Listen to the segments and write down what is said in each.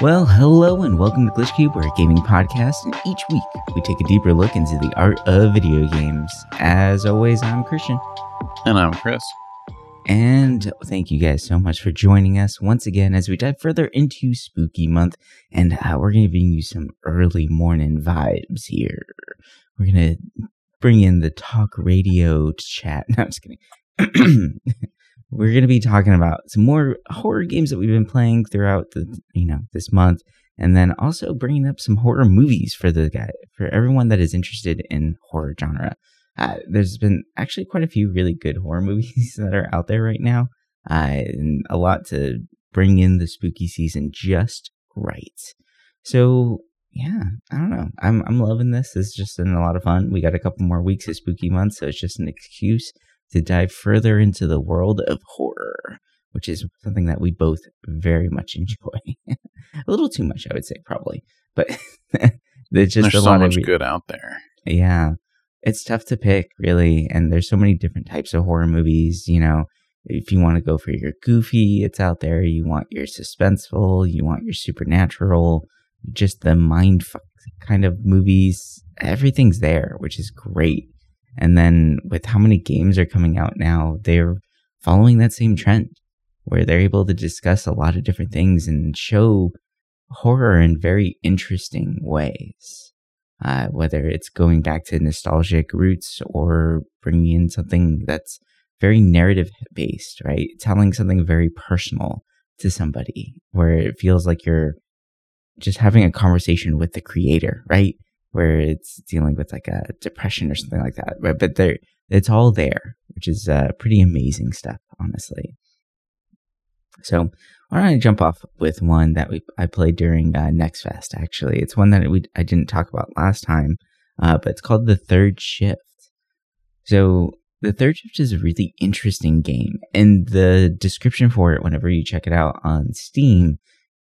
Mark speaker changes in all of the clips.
Speaker 1: Well, hello and welcome to Glitch Cube, we're a gaming podcast, and each week we take a deeper look into the art of video games. As always, I'm Christian.
Speaker 2: And I'm Chris.
Speaker 1: And thank you guys so much for joining us once again as we dive further into Spooky Month. And uh, we're going to bring you some early morning vibes here. We're going to bring in the talk radio chat. No, I'm just kidding. we're going to be talking about some more horror games that we've been playing throughout the you know this month and then also bringing up some horror movies for the guy for everyone that is interested in horror genre. Uh, there's been actually quite a few really good horror movies that are out there right now uh, and a lot to bring in the spooky season just right. So yeah i don't know. I'm, I'm loving this. It's just been a lot of fun. We got a couple more weeks of spooky month so it's just an excuse to dive further into the world of horror, which is something that we both very much enjoy. a little too much, I would say, probably, but
Speaker 2: there's just there's a so lot much of re- good out there.
Speaker 1: Yeah, it's tough to pick, really, and there's so many different types of horror movies. You know, if you want to go for your goofy, it's out there. You want your suspenseful, you want your supernatural, just the mind fuck kind of movies. Everything's there, which is great. And then with how many games are coming out now, they're following that same trend where they're able to discuss a lot of different things and show horror in very interesting ways. Uh, whether it's going back to nostalgic roots or bringing in something that's very narrative based, right? Telling something very personal to somebody where it feels like you're just having a conversation with the creator, right? Where it's dealing with like a depression or something like that. But but there, it's all there, which is uh, pretty amazing stuff, honestly. So why don't I jump off with one that we I played during uh, Next Fest? Actually, it's one that we I didn't talk about last time, uh, but it's called the Third Shift. So the Third Shift is a really interesting game, and the description for it, whenever you check it out on Steam,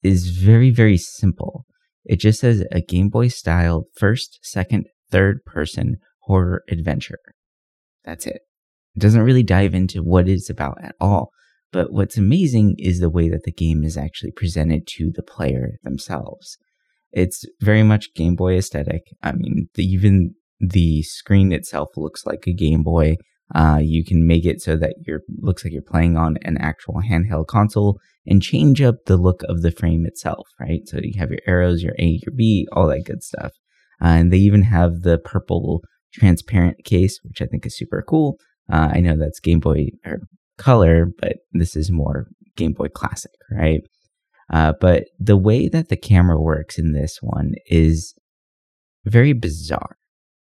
Speaker 1: is very very simple. It just says a Game Boy style first, second, third person horror adventure. That's it. It doesn't really dive into what it's about at all. But what's amazing is the way that the game is actually presented to the player themselves. It's very much Game Boy aesthetic. I mean, the, even the screen itself looks like a Game Boy. Uh, you can make it so that you're looks like you're playing on an actual handheld console and change up the look of the frame itself, right? So you have your arrows, your A, your B, all that good stuff. Uh, and they even have the purple transparent case, which I think is super cool. Uh, I know that's Game Boy or Color, but this is more Game Boy Classic, right? Uh, but the way that the camera works in this one is very bizarre.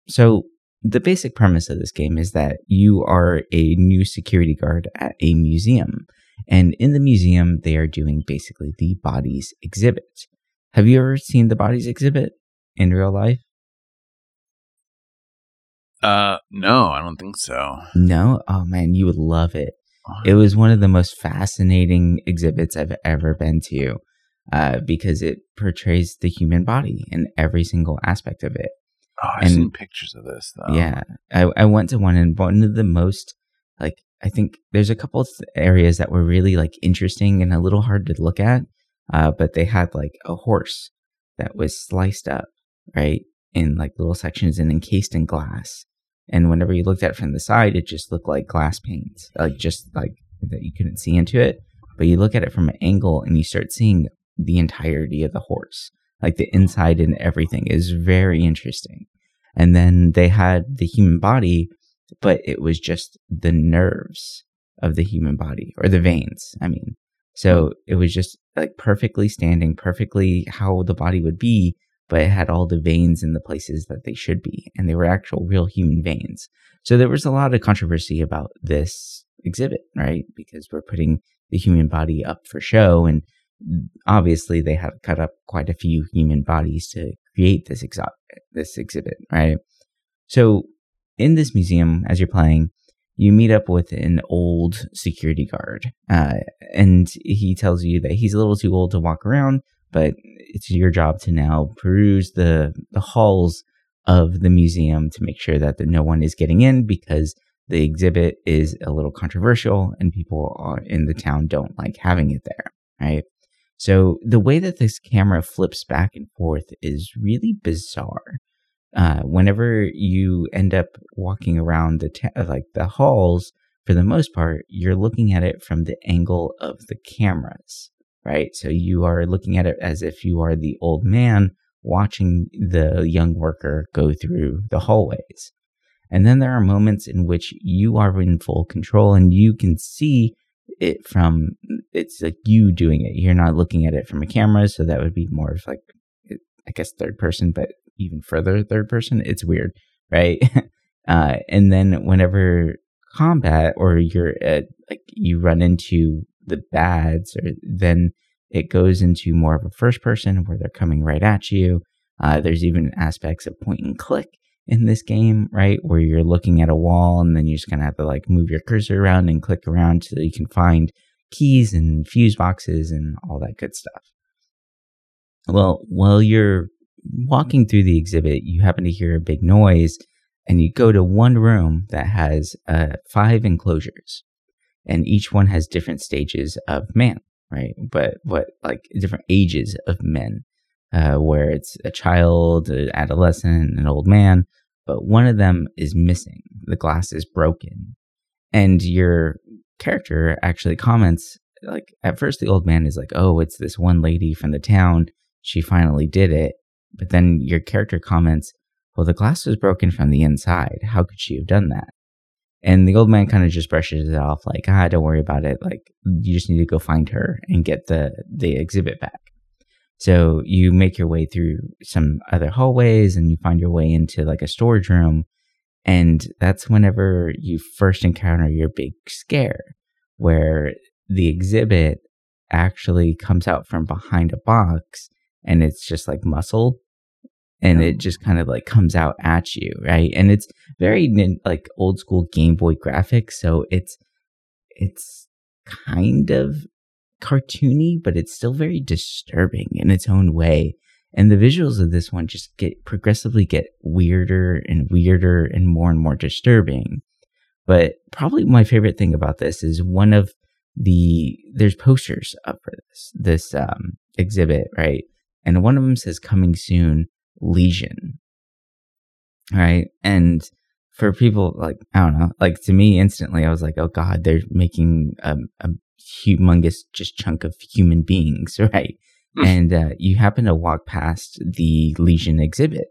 Speaker 1: So the basic premise of this game is that you are a new security guard at a museum. And in the museum, they are doing basically the bodies exhibit. Have you ever seen the bodies exhibit in real life?
Speaker 2: Uh, no, I don't think so.
Speaker 1: No? Oh man, you would love it. It was one of the most fascinating exhibits I've ever been to uh, because it portrays the human body in every single aspect of it.
Speaker 2: Oh, I've and, seen pictures of this though.
Speaker 1: Yeah, I, I went to one and one of the most like I think there's a couple of areas that were really like interesting and a little hard to look at. Uh, but they had like a horse that was sliced up, right, in like little sections and encased in glass. And whenever you looked at it from the side, it just looked like glass panes, like just like that you couldn't see into it. But you look at it from an angle and you start seeing the entirety of the horse like the inside and everything is very interesting. And then they had the human body, but it was just the nerves of the human body or the veins. I mean, so it was just like perfectly standing, perfectly how the body would be, but it had all the veins in the places that they should be. And they were actual real human veins. So there was a lot of controversy about this exhibit, right? Because we're putting the human body up for show and obviously they have cut up quite a few human bodies to create this exo- this exhibit, right? So in this museum, as you're playing, you meet up with an old security guard, uh, and he tells you that he's a little too old to walk around, but it's your job to now peruse the the halls of the museum to make sure that the, no one is getting in because the exhibit is a little controversial and people in the town don't like having it there, right? So the way that this camera flips back and forth is really bizarre. Uh, whenever you end up walking around the ta- like the halls, for the most part, you're looking at it from the angle of the cameras, right? So you are looking at it as if you are the old man watching the young worker go through the hallways. And then there are moments in which you are in full control and you can see it from it's like you doing it. You're not looking at it from a camera, so that would be more of like I guess third person, but even further third person. It's weird, right? uh, and then whenever combat or you're at like you run into the bads, or then it goes into more of a first person where they're coming right at you. Uh, there's even aspects of point and click in this game, right? Where you're looking at a wall and then you're just gonna have to like move your cursor around and click around so you can find keys and fuse boxes and all that good stuff. Well, while you're walking through the exhibit, you happen to hear a big noise and you go to one room that has uh, five enclosures and each one has different stages of man, right? But what like different ages of men, uh, where it's a child, an adolescent, an old man but one of them is missing. The glass is broken. And your character actually comments like at first the old man is like, "Oh, it's this one lady from the town. She finally did it." But then your character comments, "Well, the glass was broken from the inside. How could she have done that?" And the old man kind of just brushes it off like, "Ah, don't worry about it. Like you just need to go find her and get the the exhibit back." So you make your way through some other hallways and you find your way into like a storage room. And that's whenever you first encounter your big scare, where the exhibit actually comes out from behind a box and it's just like muscle and it just kind of like comes out at you, right? And it's very like old school Game Boy graphics, so it's it's kind of cartoony, but it's still very disturbing in its own way. And the visuals of this one just get progressively get weirder and weirder and more and more disturbing. But probably my favorite thing about this is one of the there's posters up for this this um, exhibit, right? And one of them says "Coming soon, Legion." Right, and for people like I don't know, like to me instantly, I was like, "Oh God, they're making a, a humongous just chunk of human beings, right? Hmm. and uh, you happen to walk past the Legion exhibit,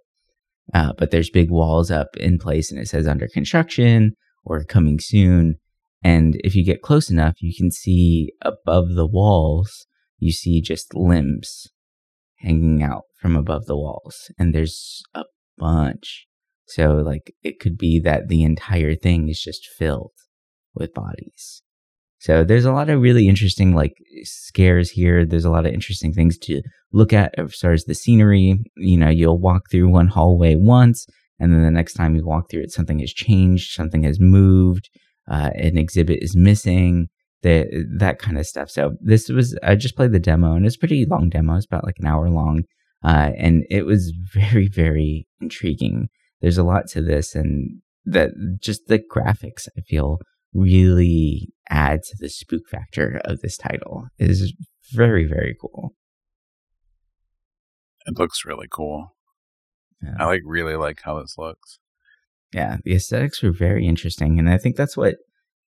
Speaker 1: uh, but there's big walls up in place, and it says under construction or coming soon. And if you get close enough, you can see above the walls, you see just limbs hanging out from above the walls, and there's a bunch. So, like, it could be that the entire thing is just filled with bodies. So there's a lot of really interesting like scares here. There's a lot of interesting things to look at as far as the scenery. You know, you'll walk through one hallway once, and then the next time you walk through it, something has changed, something has moved, uh, an exhibit is missing, that that kind of stuff. So this was I just played the demo, and it's pretty long demo. It's about like an hour long, uh, and it was very very intriguing. There's a lot to this, and that just the graphics I feel really add to the spook factor of this title. It is very, very cool.
Speaker 2: It looks really cool. Yeah. I like really like how this looks.
Speaker 1: Yeah, the aesthetics were very interesting, and I think that's what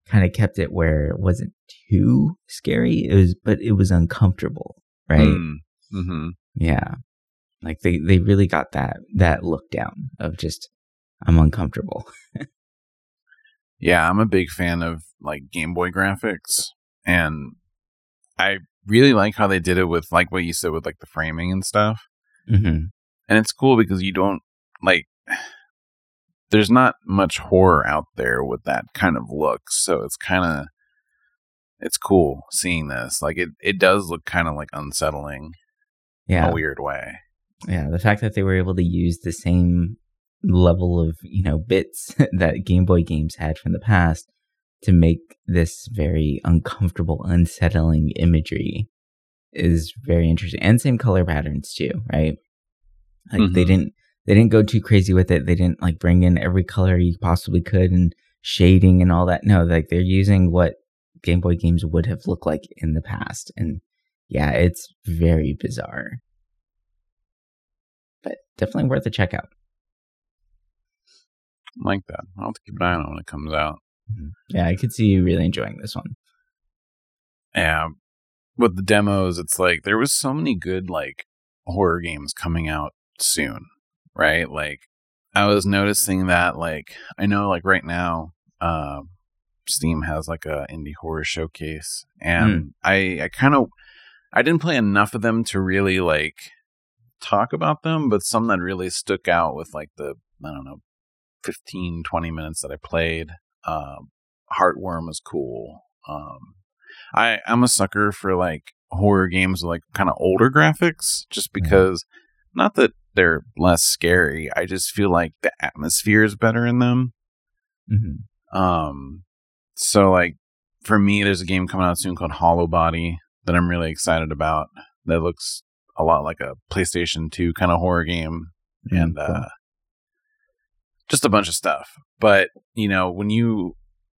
Speaker 1: kind of kept it where it wasn't too scary. It was, but it was uncomfortable, right? Mm. Mm-hmm. Yeah, like they they really got that that look down of just I'm uncomfortable.
Speaker 2: Yeah, I'm a big fan of like Game Boy graphics, and I really like how they did it with like what you said with like the framing and stuff. Mm-hmm. And it's cool because you don't like. There's not much horror out there with that kind of look, so it's kind of it's cool seeing this. Like it, it does look kind of like unsettling, yeah, in a weird way.
Speaker 1: Yeah, the fact that they were able to use the same level of you know bits that Game Boy games had from the past to make this very uncomfortable, unsettling imagery is very interesting, and same color patterns too, right? Like mm-hmm. they didn't they didn't go too crazy with it. They didn't like bring in every color you possibly could and shading and all that. No, like they're using what Game Boy games would have looked like in the past, and yeah, it's very bizarre. But definitely worth a check out.
Speaker 2: Like that. I'll have to keep an eye on it when it comes out.
Speaker 1: Mm-hmm. Yeah, I could see you really enjoying this one.
Speaker 2: Yeah. With the demos, it's like there was so many good like horror games coming out soon, right? Like I was noticing that like I know like right now, uh, Steam has like a indie horror showcase, and mm. I I kind of I didn't play enough of them to really like talk about them, but some that really stuck out with like the I don't know 15 20 minutes that I played. Um, Heartworm was cool. Um, I I'm a sucker for like horror games with like kind of older graphics, just mm-hmm. because mm. not that they're less scary. I just feel like the atmosphere is better in them. Mm-hmm. Um, so like for me, there's a game coming out soon called Hollow Body that I'm really excited about. That looks a lot like a PlayStation 2 kind of horror game, mm, and uh, just a bunch of stuff. But you know, when you,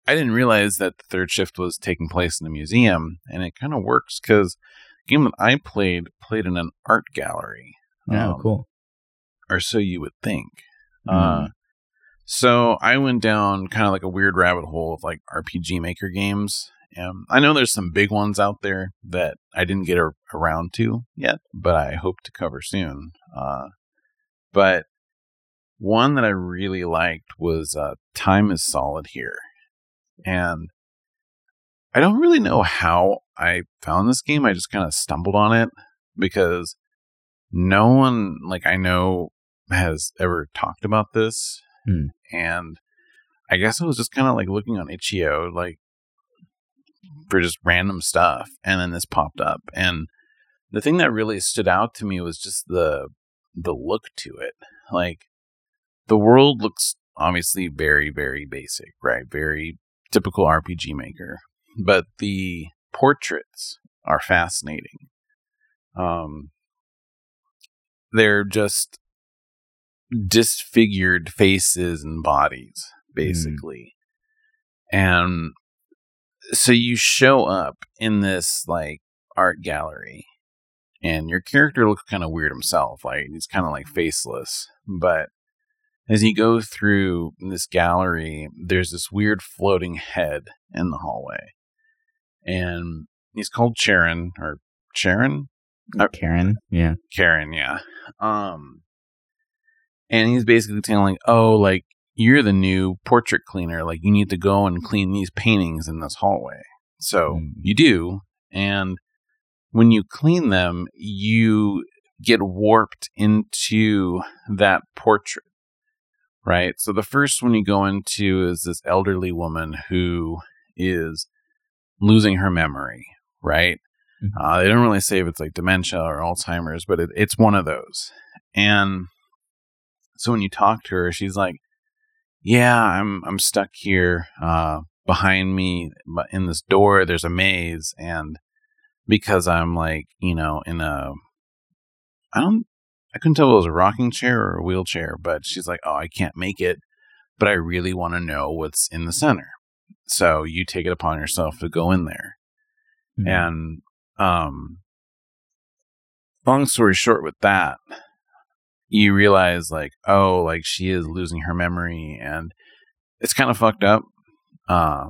Speaker 2: I didn't realize that the third shift was taking place in the museum, and it kind of works because the game that I played played in an art gallery.
Speaker 1: Oh, um, cool.
Speaker 2: Or so you would think. Mm. Uh, so I went down kind of like a weird rabbit hole of like RPG Maker games. And I know there's some big ones out there that I didn't get a- around to yet, but I hope to cover soon. Uh, but one that I really liked was uh, Time is Solid Here. And I don't really know how I found this game. I just kind of stumbled on it because no one, like, I know has ever talked about this. Hmm. And I guess I was just kind of like looking on itch.io, like, for just random stuff. And then this popped up. And the thing that really stood out to me was just the the look to it. Like the world looks obviously very, very basic, right? Very typical RPG maker. But the portraits are fascinating. Um, they're just disfigured faces and bodies, mm. basically. Mm. And so you show up in this like art gallery and your character looks kind of weird himself like he's kind of like faceless but as you go through this gallery, there's this weird floating head in the hallway. And he's called Charon or Charon?
Speaker 1: Uh, Karen, yeah.
Speaker 2: Karen, yeah. Um and he's basically telling, "Oh, like you're the new portrait cleaner. Like you need to go and clean these paintings in this hallway." So, mm. you do, and when you clean them, you get warped into that portrait right? So the first one you go into is this elderly woman who is losing her memory, right? Mm-hmm. Uh, they don't really say if it's like dementia or Alzheimer's, but it, it's one of those. And so when you talk to her, she's like, "Yeah, I'm I'm stuck here. Uh, behind me in this door, there's a maze, and because I'm like, you know, in a I don't I couldn't tell if it was a rocking chair or a wheelchair, but she's like, "Oh, I can't make it, but I really want to know what's in the center." So you take it upon yourself to go in there. Mm-hmm. And um long story short with that, you realize like, oh, like she is losing her memory and it's kind of fucked up. Uh,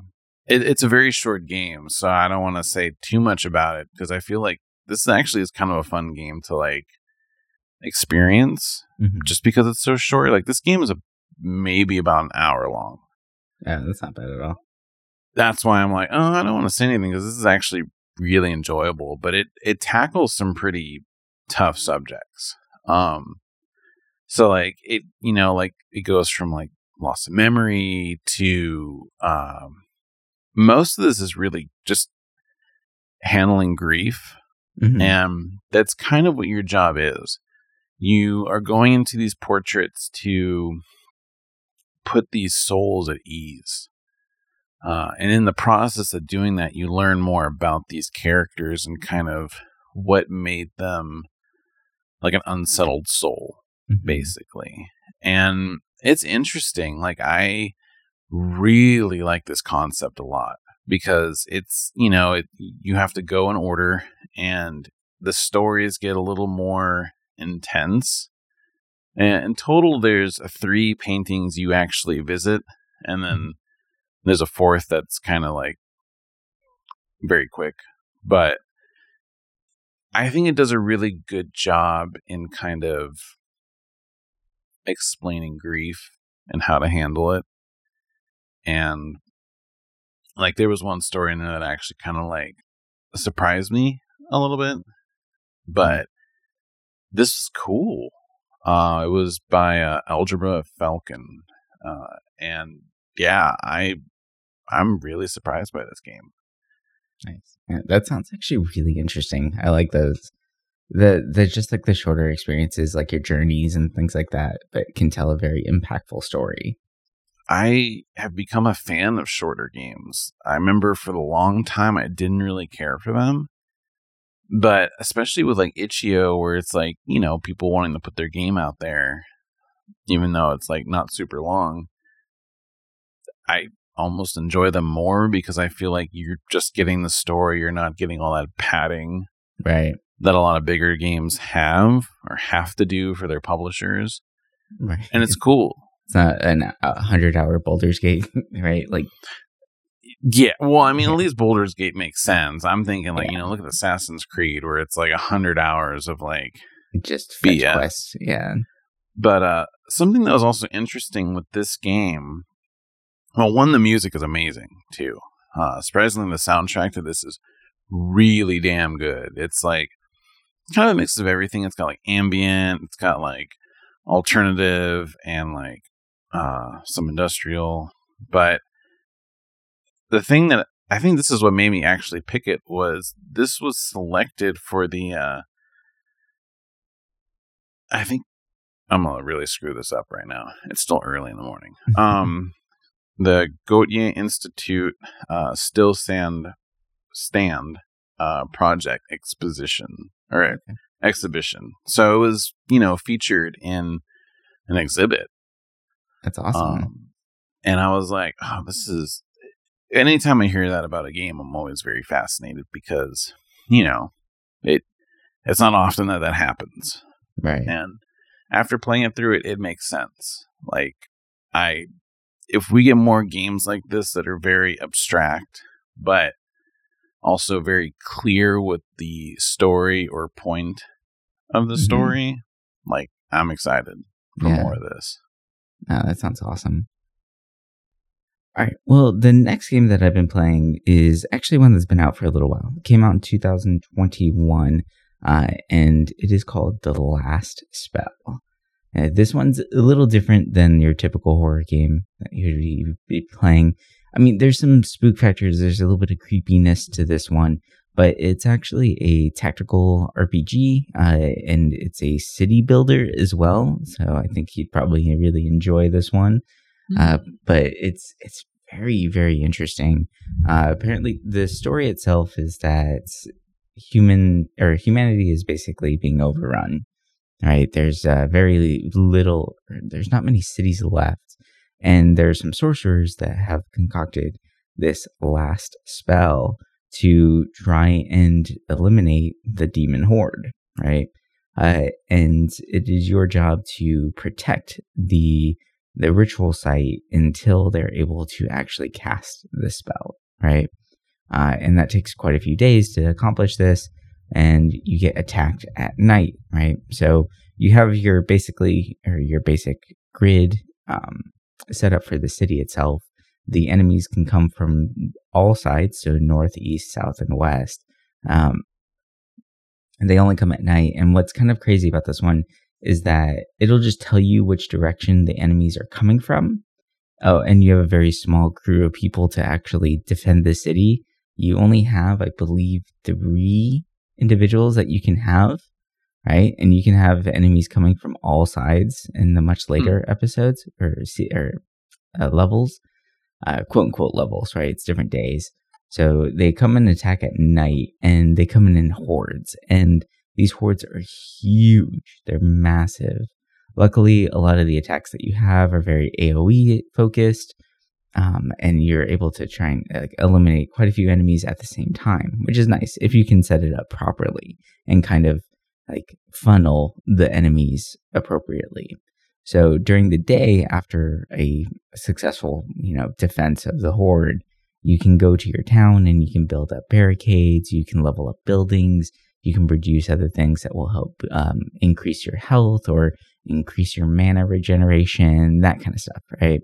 Speaker 2: it, it's a very short game, so I don't want to say too much about it because I feel like this actually is kind of a fun game to like experience mm-hmm. just because it's so short. Like this game is a maybe about an hour long.
Speaker 1: Yeah, that's not bad at all.
Speaker 2: That's why I'm like, oh, I don't want to say anything because this is actually really enjoyable, but it it tackles some pretty tough subjects. Um, so like it, you know, like it goes from like loss of memory to um, most of this is really just handling grief, mm-hmm. and that's kind of what your job is you are going into these portraits to put these souls at ease. Uh, and in the process of doing that, you learn more about these characters and kind of what made them like an unsettled soul, mm-hmm. basically. And it's interesting. Like, I really like this concept a lot because it's you know it, you have to go in order and the stories get a little more intense. And in total there's three paintings you actually visit and then mm-hmm. there's a fourth that's kind of like very quick. But i think it does a really good job in kind of explaining grief and how to handle it. And like there was one story in there that actually kind of like surprised me a little bit, but this is cool. Uh, it was by uh, Algebra Falcon, uh, and yeah, I I'm really surprised by this game.
Speaker 1: Nice. Yeah, that sounds actually really interesting. I like those. The the just like the shorter experiences, like your journeys and things like that, but can tell a very impactful story.
Speaker 2: I have become a fan of shorter games. I remember for the long time I didn't really care for them. But especially with like itch.io where it's like, you know, people wanting to put their game out there even though it's like not super long. I almost enjoy them more because I feel like you're just getting the story, you're not getting all that padding.
Speaker 1: Right.
Speaker 2: That a lot of bigger games have or have to do for their publishers. Right. And it's cool
Speaker 1: it's not an a hundred hour Baldur's Gate, right? Like,
Speaker 2: yeah. Well, I mean, at least Baldur's Gate makes sense. I'm thinking like, yeah. you know, look at Assassin's Creed where it's like a hundred hours of like
Speaker 1: just BS. quests. Yeah.
Speaker 2: But uh, something that was also interesting with this game, well, one, the music is amazing too. Uh, surprisingly, the soundtrack to this is really damn good. It's like kind of a mix of everything. It's got like ambient, it's got like alternative and like uh, some industrial. But the thing that I think this is what made me actually pick it was this was selected for the. Uh, I think I'm gonna really screw this up right now. It's still early in the morning. um, the Goethe Institute uh, Still Stand Stand uh, project exposition or okay. exhibition. So it was you know featured in an exhibit
Speaker 1: that's awesome. Um,
Speaker 2: and I was like, oh, this is. Anytime I hear that about a game, I'm always very fascinated because, you know, it it's not often that that happens.
Speaker 1: Right.
Speaker 2: And after playing it through, it it makes sense. Like I, if we get more games like this that are very abstract, but also very clear with the story or point of the mm-hmm. story, like I'm excited for yeah. more of this.
Speaker 1: Oh, that sounds awesome. All right. Well, the next game that I've been playing is actually one that's been out for a little while. It came out in 2021, uh, and it is called The Last Spell. Uh, this one's a little different than your typical horror game that you'd be playing. I mean, there's some spook factors, there's a little bit of creepiness to this one, but it's actually a tactical RPG, uh, and it's a city builder as well. So I think you'd probably really enjoy this one. Mm-hmm. Uh, but it's it's very very interesting. Uh, apparently, the story itself is that human or humanity is basically being overrun. Right? There's uh, very little. There's not many cities left, and there's some sorcerers that have concocted this last spell to try and eliminate the demon horde, right? Uh, and it is your job to protect the the ritual site until they're able to actually cast the spell, right? Uh, and that takes quite a few days to accomplish this, and you get attacked at night, right? So you have your basically or your basic grid um, set up for the city itself, the enemies can come from all sides, so north, east, south, and west. Um, and they only come at night. And what's kind of crazy about this one is that it'll just tell you which direction the enemies are coming from. Oh, and you have a very small crew of people to actually defend the city. You only have, I believe, three individuals that you can have, right? And you can have enemies coming from all sides in the much hmm. later hmm. episodes or, or uh, levels uh, quote unquote levels, right? It's different days. So they come and attack at night and they come in in hordes. And these hordes are huge, they're massive. Luckily, a lot of the attacks that you have are very AoE focused. um, and you're able to try and like, eliminate quite a few enemies at the same time, which is nice if you can set it up properly and kind of like funnel the enemies appropriately. So during the day after a successful, you know, defense of the horde, you can go to your town and you can build up barricades, you can level up buildings, you can produce other things that will help um, increase your health or increase your mana regeneration, that kind of stuff, right?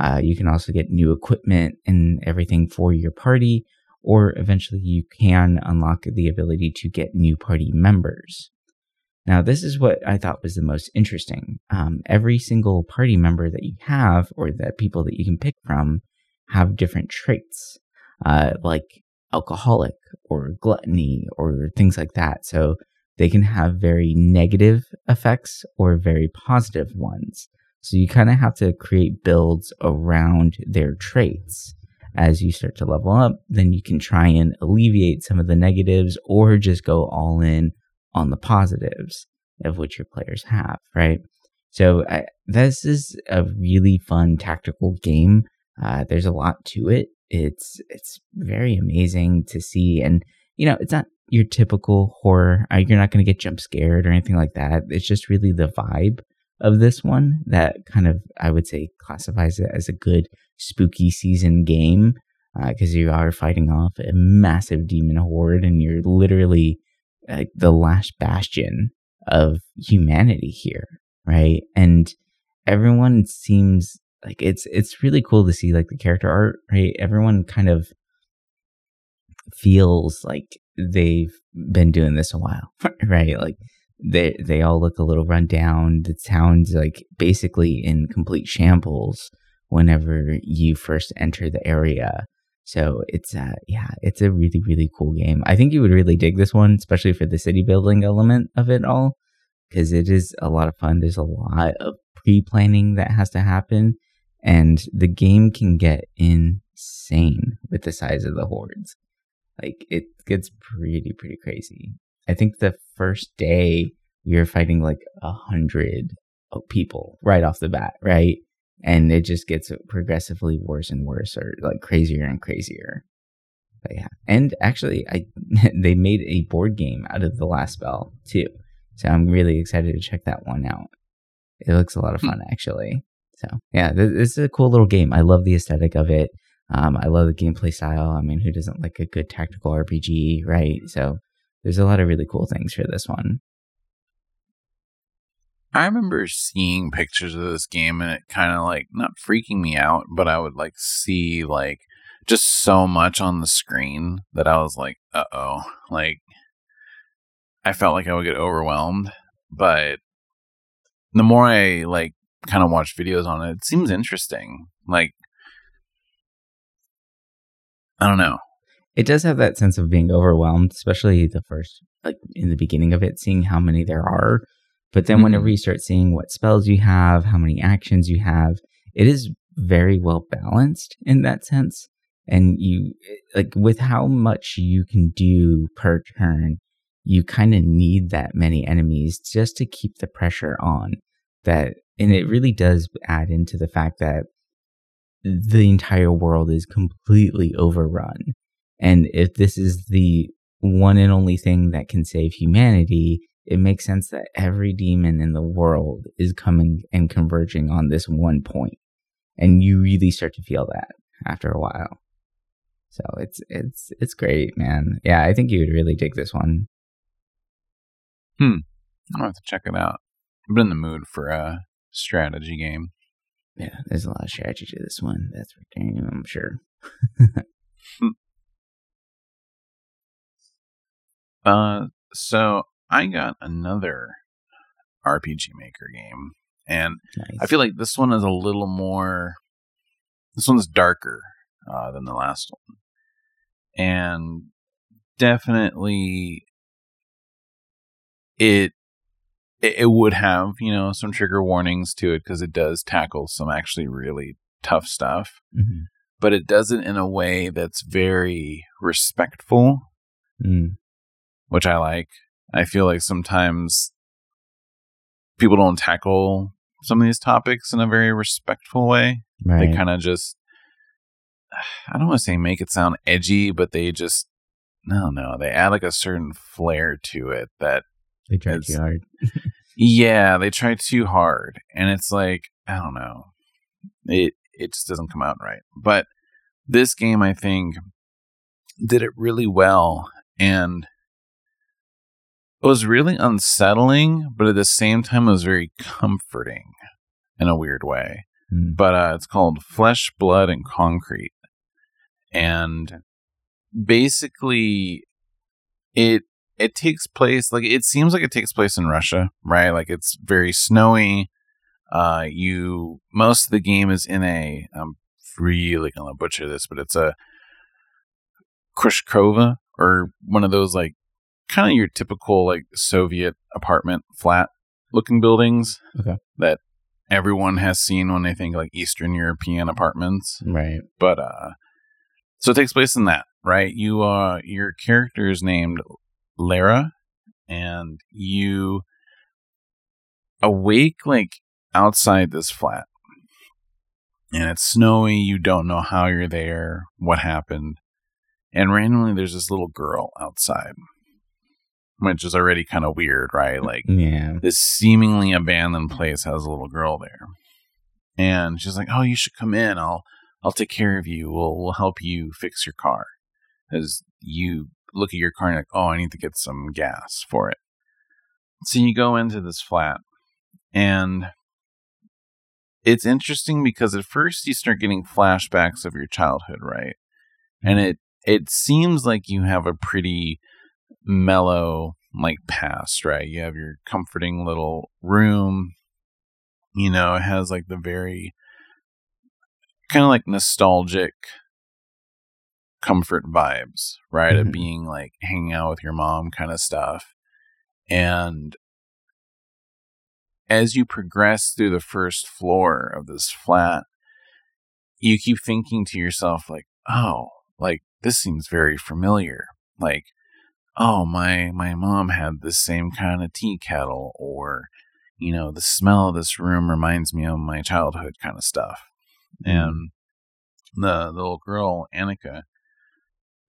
Speaker 1: Uh, you can also get new equipment and everything for your party, or eventually you can unlock the ability to get new party members. Now, this is what I thought was the most interesting. Um, every single party member that you have, or the people that you can pick from, have different traits, uh, like alcoholic or gluttony or things like that. So they can have very negative effects or very positive ones. So you kind of have to create builds around their traits. As you start to level up, then you can try and alleviate some of the negatives or just go all in on the positives of which your players have, right? So I, this is a really fun tactical game. Uh, there's a lot to it. It's it's very amazing to see, and you know, it's not your typical horror. You're not going to get jump scared or anything like that. It's just really the vibe of this one that kind of I would say classifies it as a good spooky season game because uh, you are fighting off a massive demon horde and you're literally like the last bastion of humanity here, right? And everyone seems like it's it's really cool to see like the character art, right? Everyone kind of feels like they've been doing this a while, right? Like they they all look a little run down. The town's like basically in complete shambles whenever you first enter the area. So it's uh yeah, it's a really really cool game. I think you would really dig this one, especially for the city building element of it all, because it is a lot of fun. There's a lot of pre planning that has to happen, and the game can get insane with the size of the hordes. Like it gets pretty pretty crazy. I think the first day you're fighting like a hundred people right off the bat, right? and it just gets progressively worse and worse or like crazier and crazier but yeah and actually i they made a board game out of the last spell too so i'm really excited to check that one out it looks a lot of hmm. fun actually so yeah this, is a cool little game i love the aesthetic of it um, i love the gameplay style i mean who doesn't like a good tactical rpg right so there's a lot of really cool things for this one
Speaker 2: I remember seeing pictures of this game and it kind of like not freaking me out, but I would like see like just so much on the screen that I was like, uh oh. Like, I felt like I would get overwhelmed. But the more I like kind of watch videos on it, it seems interesting. Like, I don't know.
Speaker 1: It does have that sense of being overwhelmed, especially the first, like in the beginning of it, seeing how many there are but then mm-hmm. whenever you start seeing what spells you have, how many actions you have, it is very well balanced in that sense. And you, like, with how much you can do per turn, you kind of need that many enemies just to keep the pressure on. That, and it really does add into the fact that the entire world is completely overrun. And if this is the one and only thing that can save humanity, it makes sense that every demon in the world is coming and converging on this one point. and you really start to feel that after a while. So it's it's it's great man. Yeah i think you would really dig this one.
Speaker 2: Hmm. I'll have to check it out. I've been in the mood for a strategy game
Speaker 1: yeah there's a lot of strategy to this one that's for damn i'm sure
Speaker 2: uh so I got another RPG Maker game, and nice. I feel like this one is a little more. This one's darker uh, than the last one, and definitely it it would have you know some trigger warnings to it because it does tackle some actually really tough stuff mm-hmm. but it does it in a way that's very respectful mm. which i like I feel like sometimes people don't tackle some of these topics in a very respectful way. Right. They kind of just I don't want to say make it sound edgy, but they just no, no, they add like a certain flair to it that
Speaker 1: they try too hard.
Speaker 2: yeah, they try too hard, and it's like I don't know, it it just doesn't come out right. But this game, I think, did it really well, and it was really unsettling, but at the same time, it was very comforting in a weird way. Mm. But uh, it's called Flesh, Blood, and Concrete, and basically, it it takes place like it seems like it takes place in Russia, right? Like it's very snowy. Uh, you most of the game is in a I'm really gonna butcher this, but it's a Krushkova or one of those like kind of your typical like Soviet apartment flat looking buildings
Speaker 1: okay.
Speaker 2: that everyone has seen when they think like Eastern European apartments.
Speaker 1: Right.
Speaker 2: But uh so it takes place in that, right? You uh your character is named Lara and you awake like outside this flat. And it's snowy, you don't know how you're there, what happened. And randomly there's this little girl outside. Which is already kind of weird, right? Mm, like
Speaker 1: yeah.
Speaker 2: this seemingly abandoned place has a little girl there. And she's like, "Oh, you should come in. I'll I'll take care of you. We'll we'll help you fix your car." As you look at your car and like, "Oh, I need to get some gas for it." So you go into this flat and it's interesting because at first you start getting flashbacks of your childhood, right? And mm-hmm. it it seems like you have a pretty mellow like past, right? You have your comforting little room. You know, it has like the very kind of like nostalgic comfort vibes, right? Mm-hmm. Of being like hanging out with your mom kind of stuff. And as you progress through the first floor of this flat, you keep thinking to yourself, like, oh, like this seems very familiar. Like, oh, my my mom had this same kind of tea kettle, or you know, the smell of this room reminds me of my childhood kind of stuff. Mm. And the, the little girl, Annika,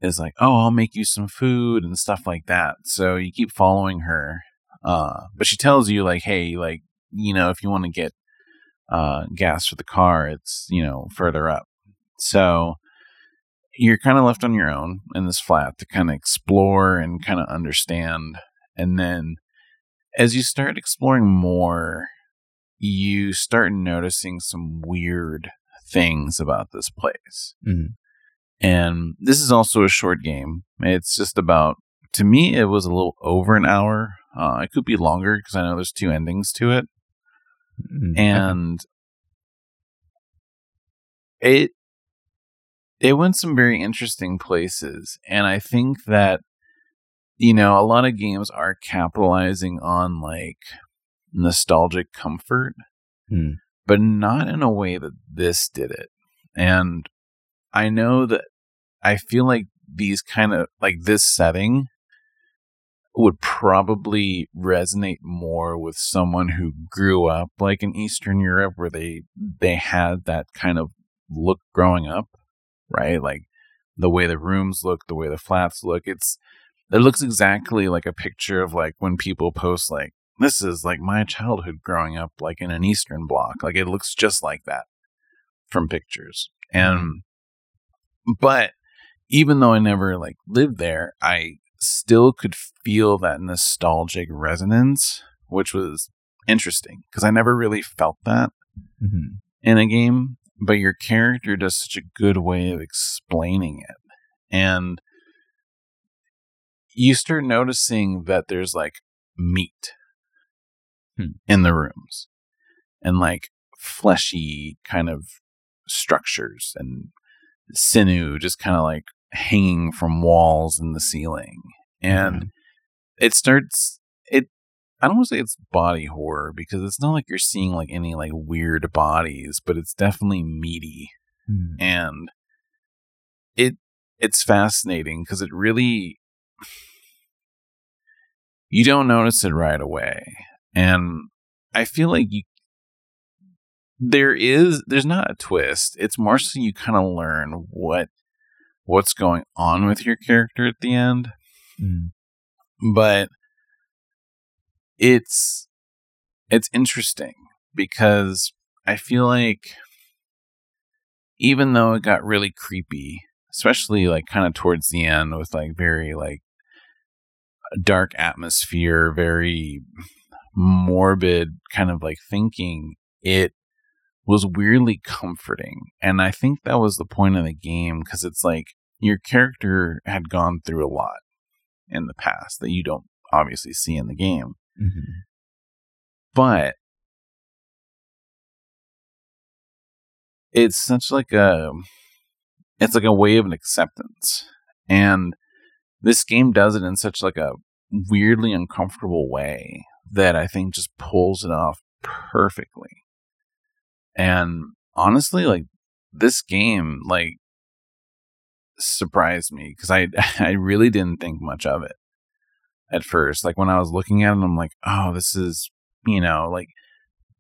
Speaker 2: is like, oh, I'll make you some food and stuff like that. So you keep following her. Uh, but she tells you like, hey, like you know, if you want to get uh, gas for the car, it's, you know, further up. So you're kind of left on your own in this flat to kind of explore and kind of understand. And then as you start exploring more, you start noticing some weird things about this place.
Speaker 1: Mm-hmm.
Speaker 2: And this is also a short game. It's just about, to me, it was a little over an hour. Uh, it could be longer because I know there's two endings to it. Mm, and it it went some very interesting places and i think that you know a lot of games are capitalizing on like nostalgic comfort
Speaker 1: hmm.
Speaker 2: but not in a way that this did it and i know that i feel like these kind of like this setting would probably resonate more with someone who grew up like in Eastern Europe where they they had that kind of look growing up, right? Like the way the rooms look, the way the flats look. It's it looks exactly like a picture of like when people post like this is like my childhood growing up like in an Eastern Bloc. Like it looks just like that from pictures. And mm-hmm. But even though I never like lived there, I still could feel that nostalgic resonance, which was interesting because I never really felt that
Speaker 1: mm-hmm.
Speaker 2: in a game. But your character does such a good way of explaining it. And you start noticing that there's like meat
Speaker 1: hmm.
Speaker 2: in the rooms and like fleshy kind of structures and sinew just kind of like hanging from walls and the ceiling. And mm-hmm. it starts it I don't want to say it's body horror because it's not like you're seeing like any like weird bodies, but it's definitely meaty.
Speaker 1: Mm-hmm.
Speaker 2: And it it's fascinating because it really you don't notice it right away. And I feel like you there is there's not a twist. It's more so you kind of learn what what's going on with your character at the end. Mm. But it's it's interesting because I feel like even though it got really creepy, especially like kind of towards the end with like very like dark atmosphere, very morbid kind of like thinking, it was weirdly comforting. And I think that was the point of the game because it's like your character had gone through a lot in the past that you don't obviously see in the game. Mm-hmm. But it's such like a it's like a way of an acceptance. And this game does it in such like a weirdly uncomfortable way that I think just pulls it off perfectly. And honestly, like this game, like surprised me because I I really didn't think much of it at first. Like when I was looking at it, I'm like, oh, this is you know like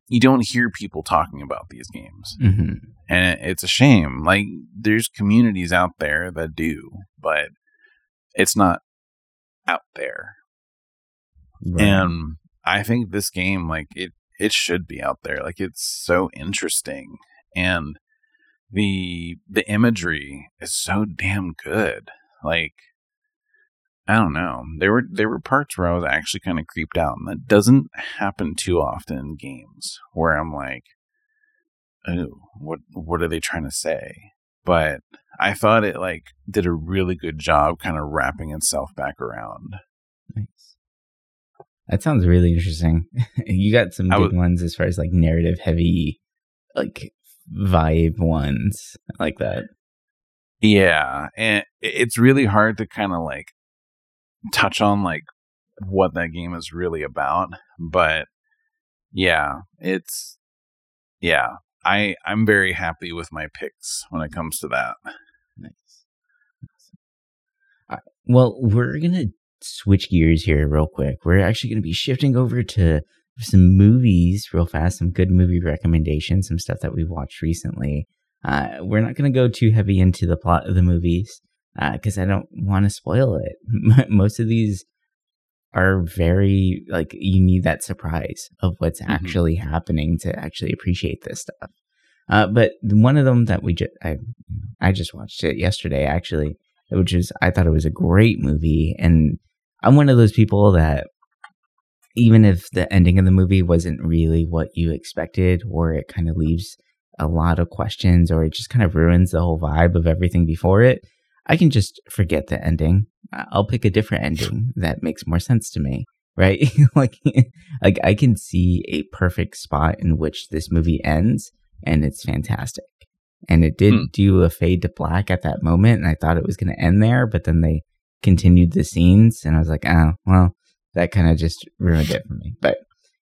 Speaker 2: you don't hear people talking about these games, mm-hmm. and it's a shame. Like there's communities out there that do, but it's not out there. Right. And I think this game, like it, it should be out there. Like it's so interesting, and the the imagery is so damn good. Like I don't know. There were there were parts where I was actually kind of creeped out, and that doesn't happen too often in games where I'm like, "Oh, what what are they trying to say?" But I thought it like did a really good job, kind of wrapping itself back around.
Speaker 1: Nice. That sounds really interesting. you got some good ones as far as like narrative heavy, like vibe ones like that.
Speaker 2: Yeah, and it's really hard to kind of like touch on like what that game is really about, but yeah, it's yeah, I I'm very happy with my picks when it comes to that. Nice.
Speaker 1: Well, we're gonna switch gears here real quick. We're actually gonna be shifting over to some movies real fast, some good movie recommendations, some stuff that we watched recently. Uh, we're not going to go too heavy into the plot of the movies because uh, I don't want to spoil it. Most of these are very like you need that surprise of what's mm-hmm. actually happening to actually appreciate this stuff. Uh, but one of them that we just I I just watched it yesterday actually, which is I thought it was a great movie, and I'm one of those people that even if the ending of the movie wasn't really what you expected, or it kind of leaves a lot of questions, or it just kind of ruins the whole vibe of everything before it, I can just forget the ending. I'll pick a different ending that makes more sense to me, right? like, like I can see a perfect spot in which this movie ends, and it's fantastic. And it did hmm. do a fade to black at that moment, and I thought it was going to end there, but then they continued the scenes, and I was like, oh, well, that kind of just ruined it for me. But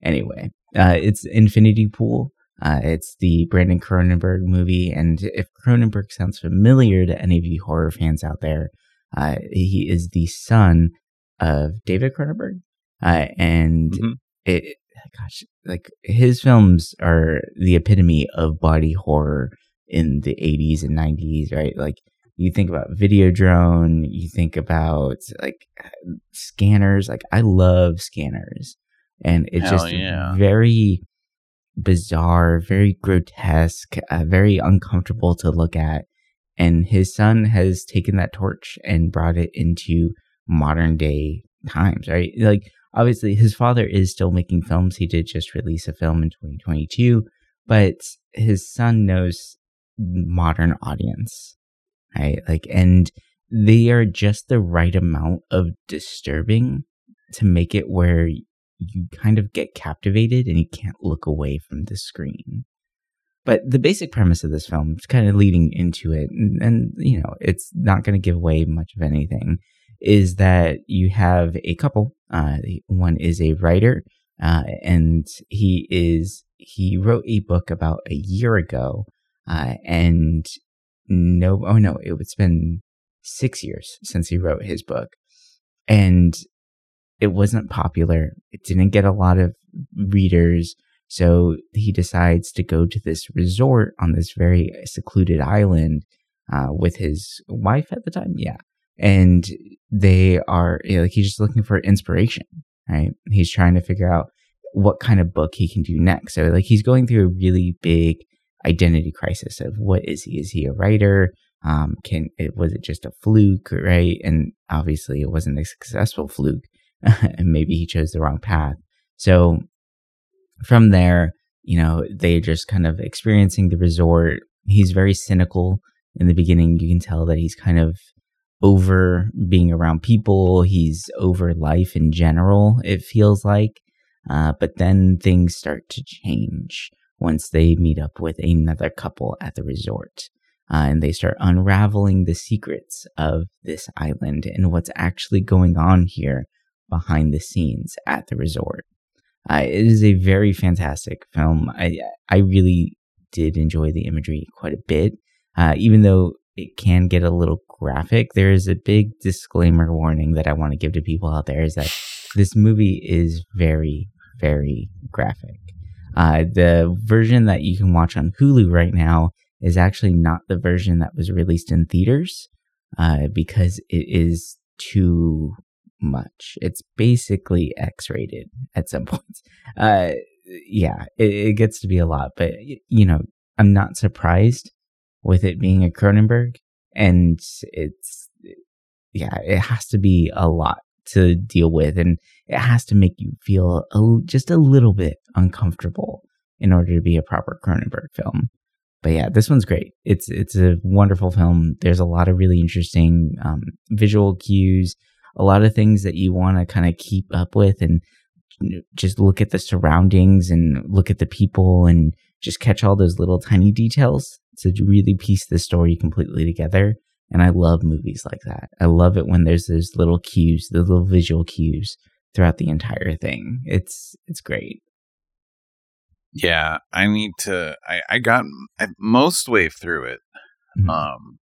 Speaker 1: anyway, uh, it's Infinity Pool. Uh, it's the Brandon Cronenberg movie, and if Cronenberg sounds familiar to any of you horror fans out there, uh, he is the son of David Cronenberg, uh, and mm-hmm. it, gosh, like his films are the epitome of body horror in the 80s and 90s, right? Like you think about Videodrome, you think about like scanners. Like I love scanners, and it's Hell just yeah. very bizarre, very grotesque, uh, very uncomfortable to look at. And his son has taken that torch and brought it into modern day times, right? Like obviously his father is still making films. He did just release a film in 2022, but his son knows modern audience right? Like, and they are just the right amount of disturbing to make it where you kind of get captivated and you can't look away from the screen. But the basic premise of this film is kind of leading into it, and, and you know, it's not going to give away much of anything. Is that you have a couple? Uh, one is a writer, uh, and he is he wrote a book about a year ago, uh, and no, oh no, it's been six years since he wrote his book. And it wasn't popular. It didn't get a lot of readers. So he decides to go to this resort on this very secluded island uh, with his wife at the time. Yeah. And they are you know, like, he's just looking for inspiration, right? He's trying to figure out what kind of book he can do next. So, like, he's going through a really big identity crisis of what is he? Is he a writer? Um, can it was it just a fluke, right? And obviously, it wasn't a successful fluke, and maybe he chose the wrong path. So from there, you know, they're just kind of experiencing the resort. He's very cynical in the beginning. You can tell that he's kind of over being around people. He's over life in general, it feels like. Uh, but then things start to change once they meet up with another couple at the resort. Uh, and they start unraveling the secrets of this island and what's actually going on here behind the scenes at the resort. Uh, it is a very fantastic film. I I really did enjoy the imagery quite a bit, uh, even though it can get a little graphic. There is a big disclaimer warning that I want to give to people out there: is that this movie is very very graphic. Uh, the version that you can watch on Hulu right now is actually not the version that was released in theaters uh, because it is too much. It's basically X rated at some points. Uh, yeah, it, it, gets to be a lot, but you know, I'm not surprised with it being a Cronenberg, and it's yeah, it has to be a lot to deal with, and it has to make you feel a, just a little bit uncomfortable in order to be a proper Cronenberg film. But yeah, this one's great. It's it's a wonderful film. There's a lot of really interesting um, visual cues a lot of things that you want to kind of keep up with and just look at the surroundings and look at the people and just catch all those little tiny details to really piece the story completely together. And I love movies like that. I love it when there's those little cues, the little visual cues throughout the entire thing. It's it's great.
Speaker 2: Yeah, I need to. I I got most way through it, mm-hmm. um,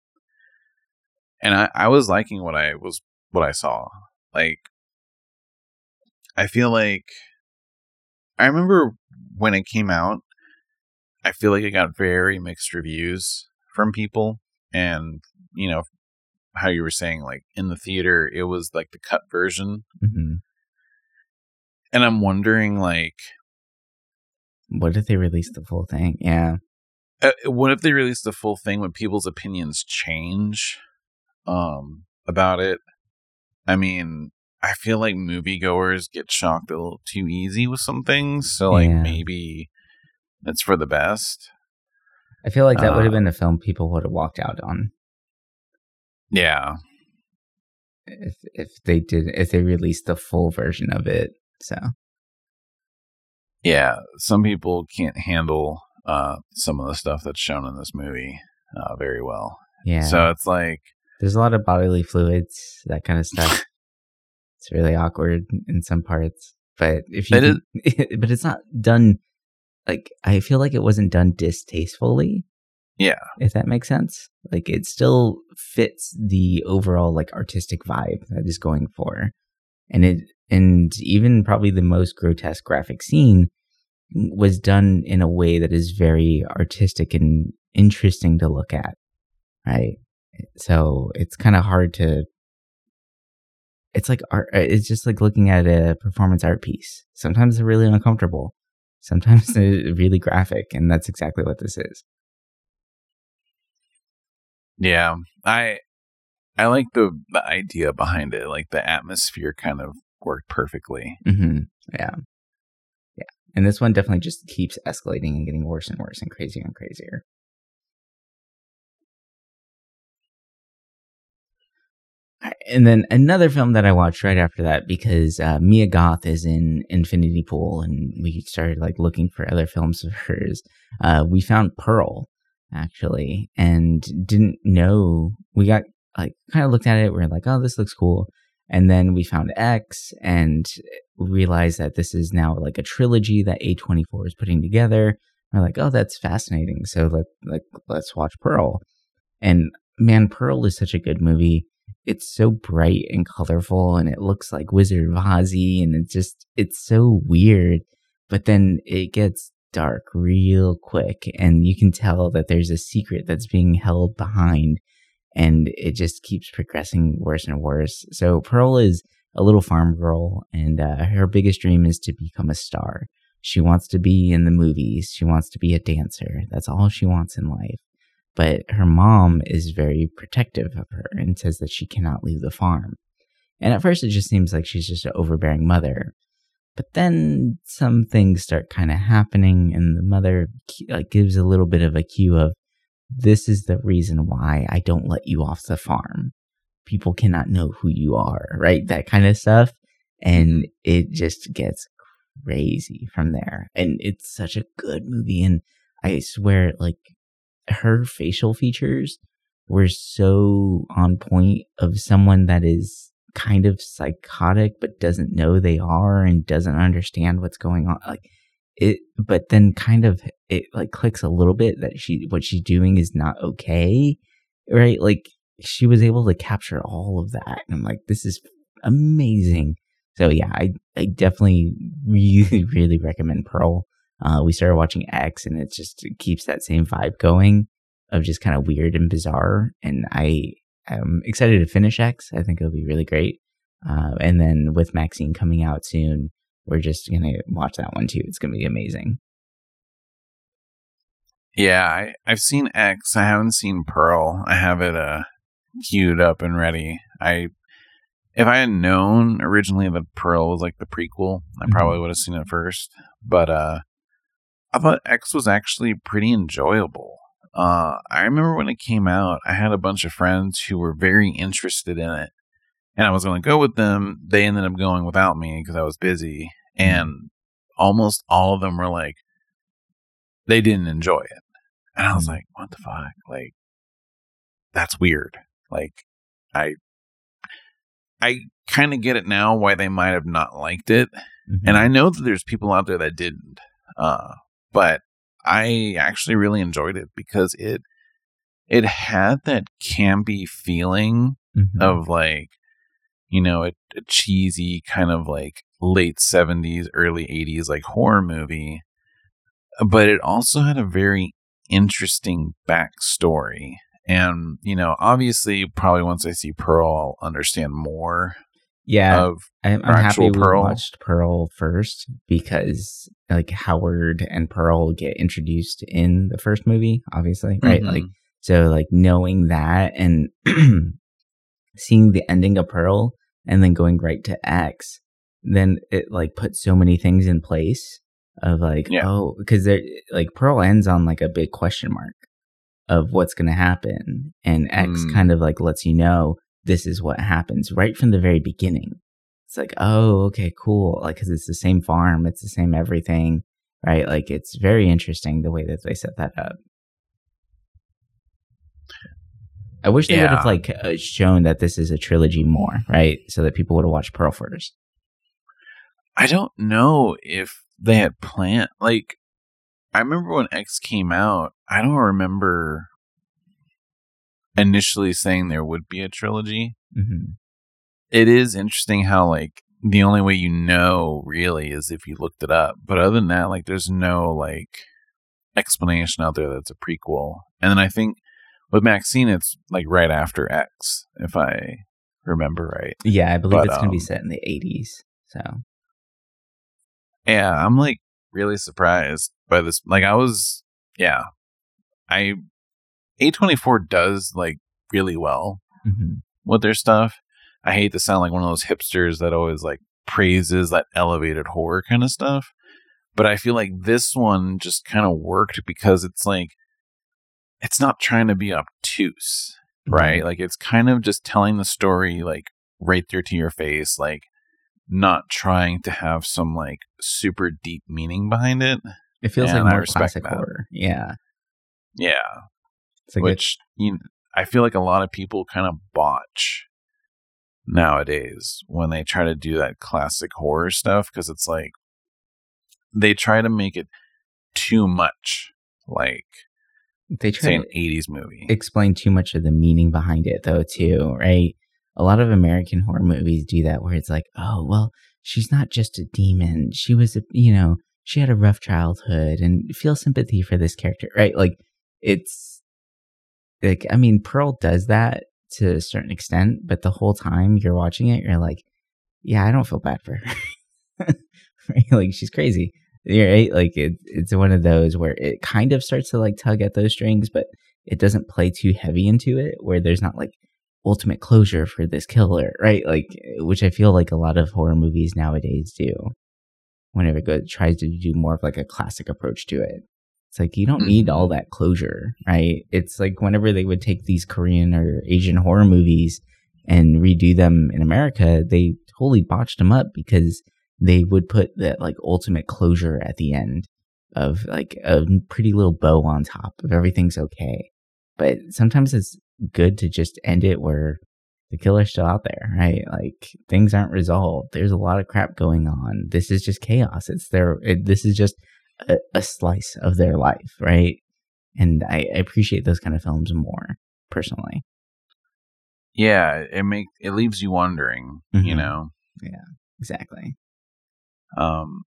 Speaker 2: and I I was liking what I was what I saw. Like, I feel like I remember when it came out, I feel like it got very mixed reviews from people. And, you know, how you were saying, like in the theater, it was like the cut version. Mm-hmm. And I'm wondering, like,
Speaker 1: what if they release the full thing? Yeah.
Speaker 2: Uh, what if they release the full thing when people's opinions change um, about it? I mean, I feel like moviegoers get shocked a little too easy with some things. So, like, yeah. maybe it's for the best.
Speaker 1: I feel like that uh, would have been a film people would have walked out on.
Speaker 2: Yeah.
Speaker 1: If if they did if they released the full version of it. So
Speaker 2: Yeah. Some people can't handle uh some of the stuff that's shown in this movie uh very well. Yeah. So it's like
Speaker 1: there's a lot of bodily fluids, that kind of stuff. it's really awkward in some parts, but if you, can, but it's not done like I feel like it wasn't done distastefully.
Speaker 2: Yeah,
Speaker 1: if that makes sense. Like it still fits the overall like artistic vibe that is going for, and it and even probably the most grotesque graphic scene was done in a way that is very artistic and interesting to look at right so it's kind of hard to. It's like art. Uh, it's just like looking at a performance art piece. Sometimes they're really uncomfortable. Sometimes they're really graphic, and that's exactly what this is.
Speaker 2: Yeah, I I like the the idea behind it. Like the atmosphere kind of worked perfectly.
Speaker 1: Mm-hmm. Yeah, yeah. And this one definitely just keeps escalating and getting worse and worse and crazier and crazier. and then another film that I watched right after that because uh, Mia Goth is in Infinity Pool, and we started like looking for other films of hers. Uh, we found Pearl actually, and didn't know. We got like kind of looked at it. We are like, oh, this looks cool, and then we found X and realized that this is now like a trilogy that A24 is putting together. We're like, oh, that's fascinating. So like let's watch Pearl. And man, Pearl is such a good movie it's so bright and colorful and it looks like Wizard of Ozzy and it's just it's so weird. but then it gets dark real quick and you can tell that there's a secret that's being held behind and it just keeps progressing worse and worse. So Pearl is a little farm girl and uh, her biggest dream is to become a star. She wants to be in the movies. She wants to be a dancer. That's all she wants in life. But her mom is very protective of her and says that she cannot leave the farm. And at first, it just seems like she's just an overbearing mother. But then some things start kind of happening, and the mother like, gives a little bit of a cue of, "This is the reason why I don't let you off the farm. People cannot know who you are, right? That kind of stuff." And mm-hmm. it just gets crazy from there. And it's such a good movie. And I swear, like, her facial features were so on point of someone that is kind of psychotic but doesn't know they are and doesn't understand what's going on like it but then kind of it like clicks a little bit that she what she's doing is not okay right like she was able to capture all of that and i'm like this is amazing so yeah, I, I definitely really, really recommend Pearl. Uh, we started watching X and it just keeps that same vibe going of just kind of weird and bizarre. And I am excited to finish X. I think it'll be really great. Uh, and then with MaXXXine coming out soon, we're just going to watch that one too. It's going to be amazing.
Speaker 2: Yeah, I, I've seen X. I haven't seen Pearl. I have it uh, queued up and ready. I if I had known originally that Pearl was like the prequel, I mm-hmm. probably would have seen it first. But uh, I thought X was actually pretty enjoyable. Uh, I remember when it came out, I had a bunch of friends who were very interested in it, and I was going to go with them. They ended up going without me because I was busy, mm-hmm. and almost all of them were like, they didn't enjoy it, and I was mm-hmm. like, what the fuck, like, that's weird. Like, I I kind of get it now why they might have not liked it. Mm-hmm. And I know that there's people out there that didn't. Uh, but I actually really enjoyed it because it it had that campy feeling mm-hmm. of like you know a, a, cheesy kind of like late 70s early 80s like horror movie but it also had a very interesting backstory and, you know, obviously, probably once I see Pearl, I'll understand more.
Speaker 1: Yeah. Of I'm, I'm happy Pearl. we watched Pearl first because, like, Howard and Pearl get introduced in the first movie, obviously, right? Mm-hmm. Like, so, like, knowing that and seeing the ending of Pearl and then going right to X, then it, like, puts so many things in place of, like, yeah. oh, because they're, like, Pearl ends on, like, a big question mark of what's going to happen. And X mm. kind of like lets you know this is what happens right from the very beginning. It's like, oh, okay, cool. Like, cause it's the same farm, it's the same everything, right? Like, it's very interesting the way that they set that up. I wish they yeah. would have like uh, shown that this is a trilogy more, right? So that people would have watched Pearl first.
Speaker 2: I don't know if they had planned like I remember when X came out, I don't remember initially saying there would be a trilogy. Mm-hmm. It is interesting how, like, the only way you know really is if you looked it up. But other than that, like, there's no, like, explanation out there that's a prequel. And then I think with MaXXXine, it's like right after X, if I remember right.
Speaker 1: Yeah, I believe but, it's going to um, be set in the 80s. So.
Speaker 2: Yeah, I'm like really surprised by this. Like I was, yeah, I A24 does like really well mm-hmm. with their stuff. I hate to sound like one of those hipsters that always like praises that elevated horror kind of stuff, but I feel like this one just kind of worked because it's like it's not trying to be obtuse, mm-hmm. right? Like it's kind of just telling the story like right there to your face, like not trying to have some like super deep meaning behind it.
Speaker 1: It feels and like more classic that. horror. Yeah.
Speaker 2: Yeah. Which you know, I feel like a lot of people kind of botch nowadays when they try to do that classic horror stuff because it's like they try to make it too much like they try an 80s movie
Speaker 1: explain too much of the meaning behind it though too right a lot of American horror movies do that where it's like, oh, well, she's not just a demon. She was a, you know, she had a rough childhood and feel sympathy for this character, right? Like it's like I mean, Pearl does that to a certain extent, but the whole time you're watching it, you're like, yeah, I don't feel bad for her. Like she's crazy. You're right? Like it, it's one of those where it kind of starts to like tug at those strings, but it doesn't play too heavy into it where there's not like ultimate closure for this killer, right? Like which I feel like a lot of horror movies nowadays do. Whenever it goes, tries to do more of like a classic approach to it. It's like you don't need all mm-hmm. that closure, right? It's like whenever they would take these Korean or Asian horror movies and redo them in America, they totally botched them up because they would put that like ultimate closure at the end of like a pretty little bow on top of everything's okay. But sometimes it's good to just end it where the killer's still out there, right? Like things aren't resolved. There's a lot of crap going on. This is just chaos. It's there. it, this is just a, a, slice of their life, right? And I, I appreciate those kind of films more personally.
Speaker 2: Yeah, it make it leaves you wondering, mm-hmm. you know.
Speaker 1: Yeah, exactly.
Speaker 2: Um,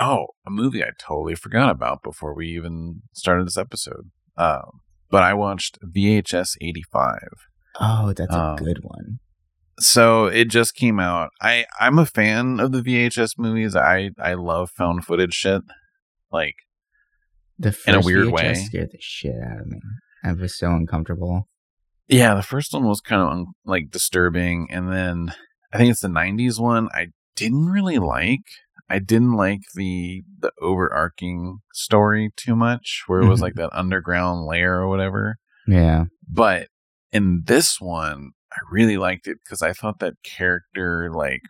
Speaker 2: oh, a movie I totally forgot about before we even started this episode. Um, but I watched VHS 85.
Speaker 1: Oh, that's a um, good one.
Speaker 2: So it just came out. I I'm a fan of the VHS movies. I I love found footage shit. Like
Speaker 1: the first in a weird VHS way scared the shit out of me. I was so uncomfortable.
Speaker 2: Yeah, the first one was kind of un- like disturbing, and then I think it's the '90s one. I didn't really like. I didn't like the the overarching story too much, where it was mm-hmm. like that underground layer or whatever.
Speaker 1: Yeah.
Speaker 2: But in this one, I really liked it because I thought that character, like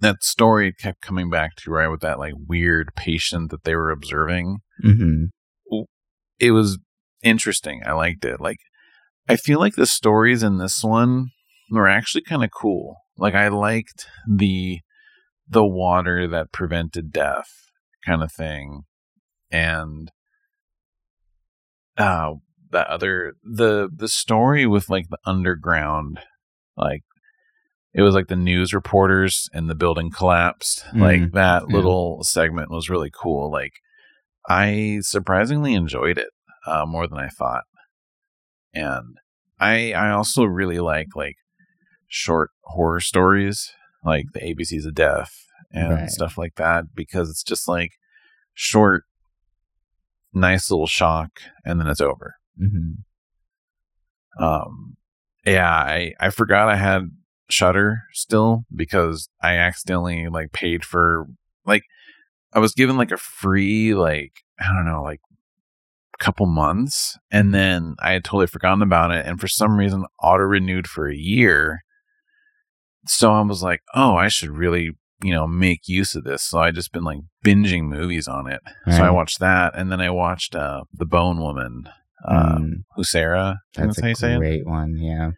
Speaker 2: that story, kept coming back to right with that like weird patient that they were observing.
Speaker 1: Mm-hmm.
Speaker 2: It was interesting. I liked it. Like, I feel like the stories in this one were actually kind of cool. Like, I liked the the water that prevented death kind of thing and uh that other the the story with like the underground like it was like the news reporters and the building collapsed mm, like that yeah. little segment was really cool like i surprisingly enjoyed it uh, more than i thought and i i also really like like short horror stories like the ABCs of Death and right. stuff like that because it's just like short, nice little shock, and then it's over.
Speaker 1: Mm-hmm.
Speaker 2: Um, yeah, I I forgot I had Shudder still because I accidentally like paid for like I was given like a free like I don't know like couple months and then I had totally forgotten about it and for some reason auto renewed for a year so I was like, oh, I should really, you know, make use of this. So I just been like binging movies on it. Right. So I watched that, and then I watched uh, The Bone Woman, uh, mm. Huesera.
Speaker 1: That's, that's a great one, yeah.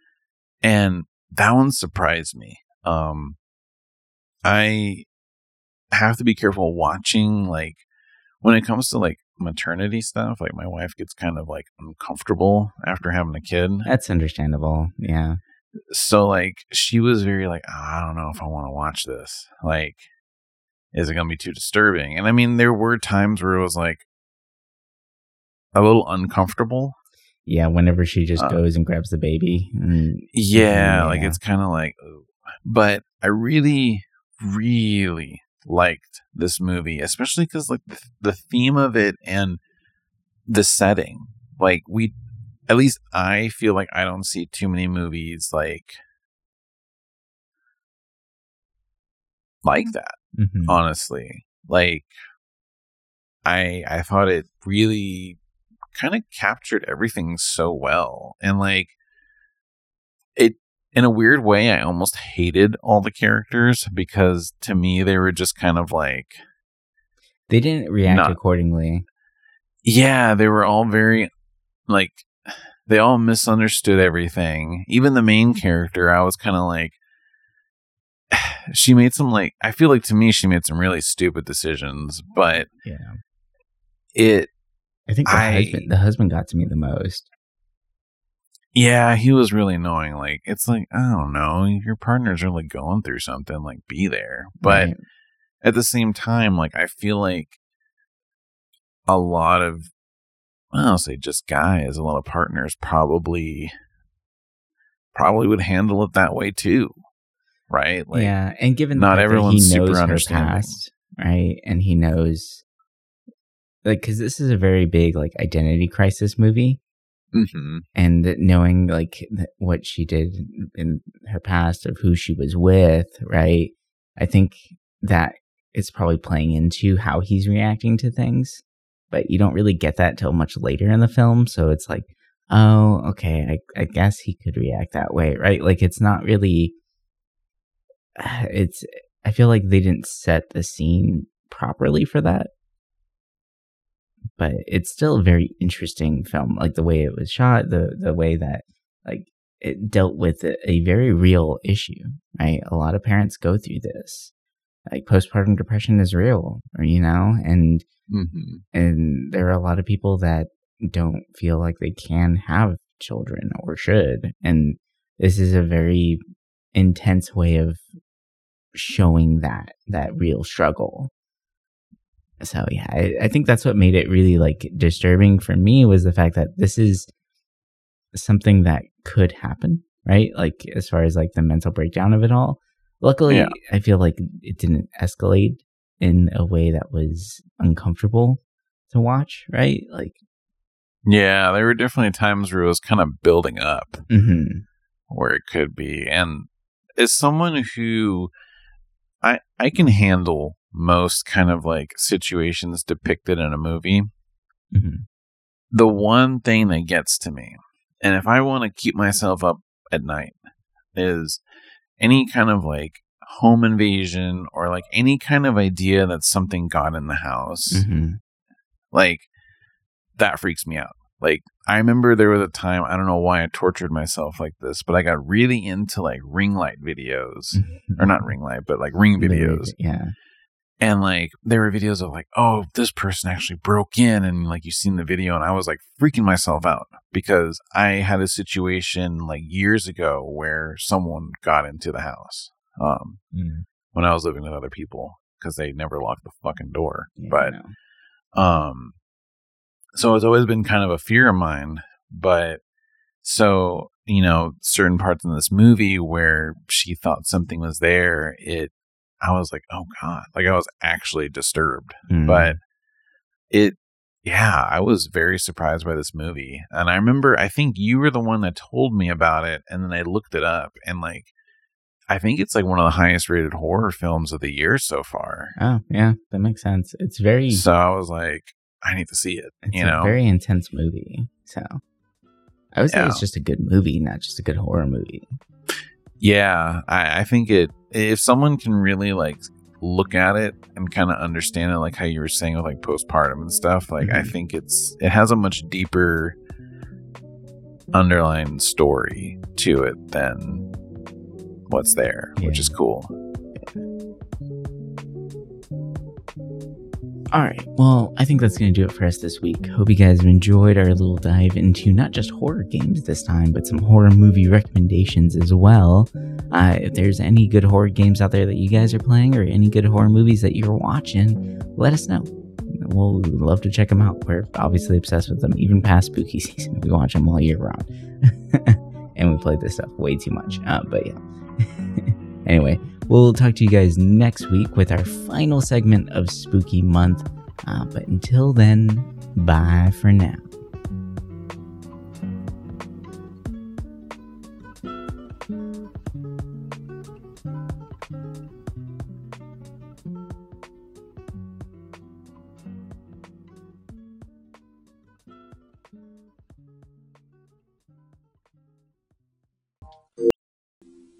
Speaker 2: And that one surprised me. Um, I have to be careful watching like when it comes to like maternity stuff. Like my wife gets kind of like uncomfortable after having a kid.
Speaker 1: That's understandable. Yeah
Speaker 2: so like she was very like oh, i don't know if i want to watch this like is it going to be too disturbing and i mean there were times where it was like a little uncomfortable
Speaker 1: yeah whenever she just uh, goes and grabs the baby and,
Speaker 2: yeah, yeah, like it's kind of like but i really really liked this movie especially because like the, the theme of it and the setting like we at least I feel like I don't see too many movies like like that. Mm-hmm. Honestly, like I I thought it really kind of captured everything so well, and like it in a weird way, I almost hated all the characters because to me they were just kind of like
Speaker 1: they didn't react not, accordingly.
Speaker 2: Yeah, they were all very like they all misunderstood everything. Even the main character, I was kind of like, she made some like I feel like to me she made some really stupid decisions, but
Speaker 1: yeah,
Speaker 2: it.
Speaker 1: I think the I, husband the husband got to me the most.
Speaker 2: Yeah, he was really annoying. Like it's like I don't know, your partner's really going through something. Like be there, but. Right. at the same time, like I feel like a lot of I'll say just guys, a lot of partners probably probably would handle it that way too. Right?
Speaker 1: Like Yeah, and given not everyone's he knows her past, right? And he knows like cuz this is a very big like identity crisis movie. Mm-hmm. And knowing like what she did in her past of who she was with, right? I think that it's probably playing into how he's reacting to things, but you don't really get that till much later in the film. So it's like, oh, okay, I, I guess he could react that way, right? Like it's not really. It's. I feel like they didn't set the scene properly for that, but it's still a very interesting film. Like the way it was shot, the the way that like it dealt with a, a very real issue, right? A lot of parents go through this like postpartum depression is real, or, you know, and mm-hmm. and there are a lot of people that don't feel like they can have children or should, and this is a very intense way of showing that that real struggle. So yeah, I, I think that's what made it really like disturbing for me was the fact that this is something that could happen, right? Like as far as like the mental breakdown of it all Luckily, yeah. I feel like it didn't escalate in a way that was uncomfortable to watch, right? Like,
Speaker 2: yeah, there were definitely times where it was kind of building up mm-hmm. where it could be. And as someone who I I can handle most kind of like situations depicted in a movie, mm-hmm. the one thing that gets to me, and if I want to keep myself up at night, is any kind of like home invasion or like any kind of idea that something got in the house, mm-hmm. like that freaks me out. Like I remember there was a time I don't know why I tortured myself like this, but I got really into like ring light videos, or not ring light, but like ring videos.
Speaker 1: Yeah.
Speaker 2: And like there were videos of like, oh, this person actually broke in, and like you've seen the video, and I was like freaking myself out because I had a situation like years ago where someone got into the house um, mm. when I was living with other people because they never locked the fucking door. Yeah, but um, so it's always been kind of a fear of mine. But so you know, certain parts in this movie where she thought something was there, it I was like, oh god, like I was actually disturbed. Mm. But it yeah, I was very surprised by this movie. And I remember, I think you were the one that told me about it. And then I looked it up and like, I think it's like one of the highest rated horror films of the year so far.
Speaker 1: Oh, yeah, that makes sense. It's very.
Speaker 2: So I was like, I need to see it.
Speaker 1: It's
Speaker 2: you know, a
Speaker 1: very intense movie. So I would say yeah. it's just a good movie, not just a good horror movie.
Speaker 2: Yeah, I, I think it. If someone can really like look at it and kind of understand it like how you were saying with like postpartum and stuff like mm-hmm. i think it's it has a much deeper underlying story to it than what's there yeah. which is cool
Speaker 1: All right. Well, I think that's going to do it for us this week. Hope you guys have enjoyed our little dive into not just horror games this time, but some horror movie recommendations as well. Uh, if there's any good horror games out there that you guys are playing or any good horror movies that you're watching, let us know. We'll love to check them out. We're obviously obsessed with them, even past spooky season. We watch them all year round. and we play this stuff way too much. Uh, but yeah. anyway, We'll talk to you guys next week with our final segment of Spooky Month. Uh, but until then, bye for now.